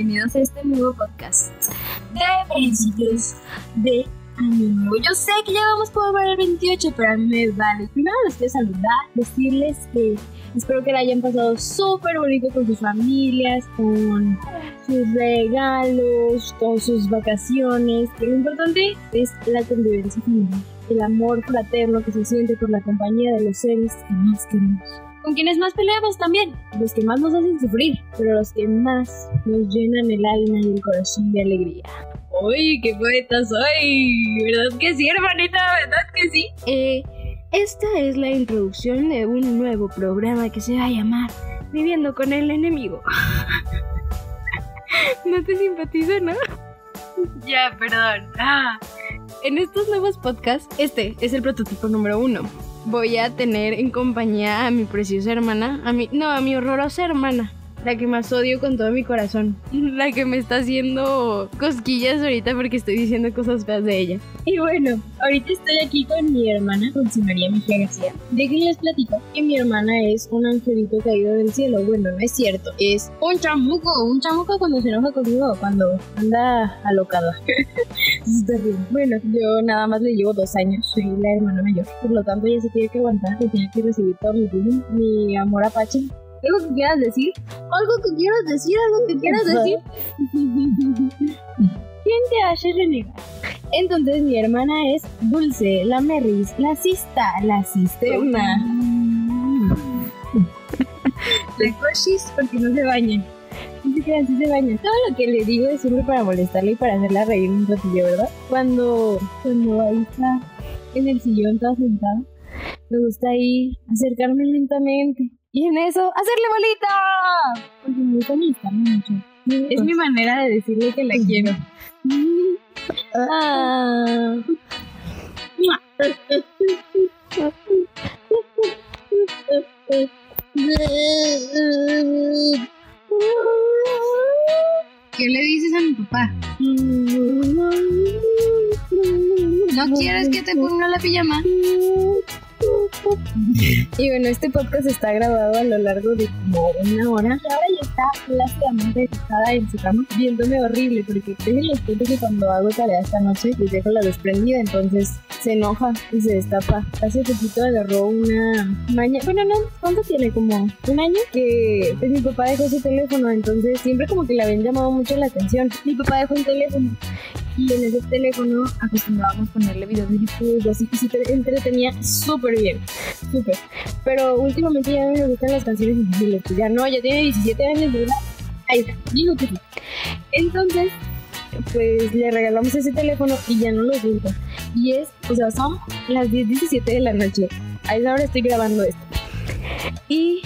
bienvenidos a este nuevo podcast de principios de año. Yo sé que ya vamos por el 28, pero a mí me vale. Primero les quiero saludar, decirles que espero que la hayan pasado súper bonito con sus familias, con sus regalos, con sus vacaciones. Lo importante es la convivencia familiar, el amor fraterno que se siente por la compañía de los seres que más queremos con quienes más peleamos también, los que más nos hacen sufrir, pero los que más nos llenan el alma y el corazón de alegría. ¡Uy, qué poeta soy! ¿Verdad que sí, hermanita? ¿Verdad que sí? Eh, esta es la introducción de un nuevo programa que se va a llamar Viviendo con el enemigo. no te simpatizo, ¿no? ya, perdón. Ah. En estos nuevos podcasts, este es el prototipo número uno voy a tener en compañía a mi preciosa hermana, a mi, no, a mi horrorosa hermana, la que más odio con todo mi corazón, la que me está haciendo cosquillas ahorita porque estoy diciendo cosas feas de ella. Y bueno, ahorita estoy aquí con mi hermana, Dulce María Mejía García. De que les platico que mi hermana es un angelito caído del cielo. Bueno, no es cierto, es un chamuco, un chamuco cuando se enoja conmigo, cuando anda alocada. bueno, yo nada más le llevo dos años, soy la hermana mayor, por lo tanto ella se tiene que aguantar, y tiene que recibir todo mi bullying, mi amor apache ¿Algo que quieras decir? ¿Algo que quieras decir? ¿Algo que quieras decir? ¿Quién te hace renegar? Entonces mi hermana es Dulce, la Merris, la Cista, la Cisterna. la Coshis porque no se bañan. No se quedan, sí se bañan. Todo lo que le digo es siempre para molestarla y para hacerla reír un ratillo, ¿verdad? Cuando, cuando ahí está en el sillón toda sentada, me gusta ir, acercarme lentamente y en eso, ¡hacerle bolita! Porque me gusta mucho. Es mi manera de decirle que la quiero. Ah. ¿Qué le dices a mi papá? ¿No quieres que te ponga la pijama? Y bueno, este podcast está grabado a lo largo de como una hora. Y ahora ya está plácidamente acostada en su cama, viéndome horrible, porque les cuento que cuando hago tarea esta noche, les dejo la desprendida, entonces se enoja y se destapa. Hace poquito agarró una maña. Bueno, no, ¿cuánto tiene? Como un año que pues, mi papá dejó su teléfono, entonces siempre como que le habían llamado mucho la atención. Mi papá dejó un teléfono y en ese teléfono acostumbrábamos ponerle videos de YouTube, así que se entretenía súper bien, súper. Pero últimamente ya no me gustan las canciones pues ya no, ya tiene 17 años, ¿verdad? Ahí está, digo que sí. Entonces, pues le regalamos ese teléfono y ya no lo gusta. Y es, o sea, son las 10.17 de la noche. A esa hora estoy grabando esto. Y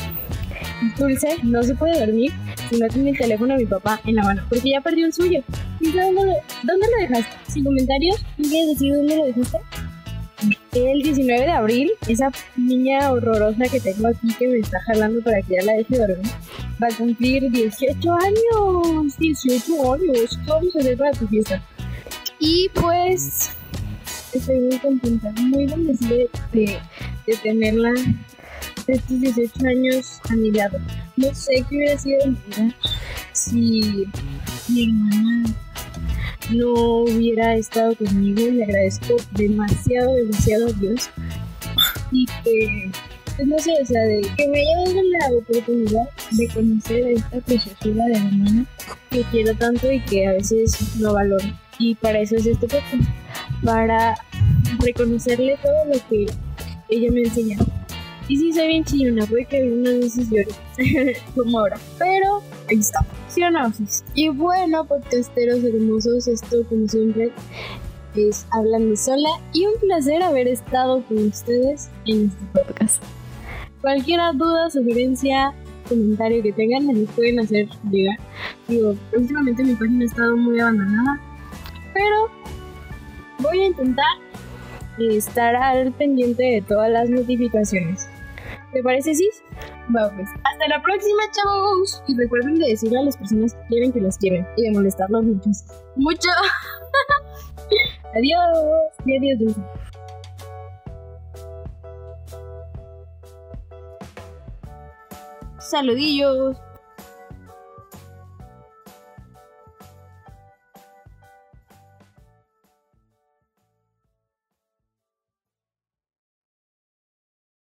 Dulce no se puede dormir si no tiene el teléfono de mi papá en la mano, porque ya perdió el suyo. Dónde lo, dónde lo dejaste? Sin comentarios, ¿no quieres decir dónde lo dejaste? El 19 de abril, esa niña horrorosa que tengo aquí que me está jalando para que ya la deje dormir, va a cumplir 18 años. 18 años. ¿Qué vamos a hacer para tu fiesta? Y pues estoy muy contenta, muy bendecida de, de tenerla estos 18 años a mi lado. No sé qué hubiera sido mi vida si mi hermana no hubiera estado conmigo. Le agradezco demasiado, demasiado a Dios. Y que, pues no sé, o sea, de que me haya dado la oportunidad de conocer a esta preciosura de hermana que quiero tanto y que a veces no valoro. Y para eso es este podcast, para reconocerle todo lo que ella me enseñó y sí, soy bien chillona, puede que algunas veces llore, como ahora. Pero ahí está. ¿Sí o no? Y bueno, podcasteros hermosos, esto como siempre es Hablando Sola y un placer haber estado con ustedes en este podcast. Cualquier duda, sugerencia, comentario que tengan, me pueden hacer llegar. Digo, últimamente mi página ha estado muy abandonada, pero voy a intentar estar al pendiente de todas las notificaciones. ¿Te parece, sí? Bueno, pues hasta la próxima, chavos. Y recuerden de decirle a las personas que quieren que los quieren y de molestarlos mucho. Mucho. adiós. Y adiós, Dulce. Saludillos.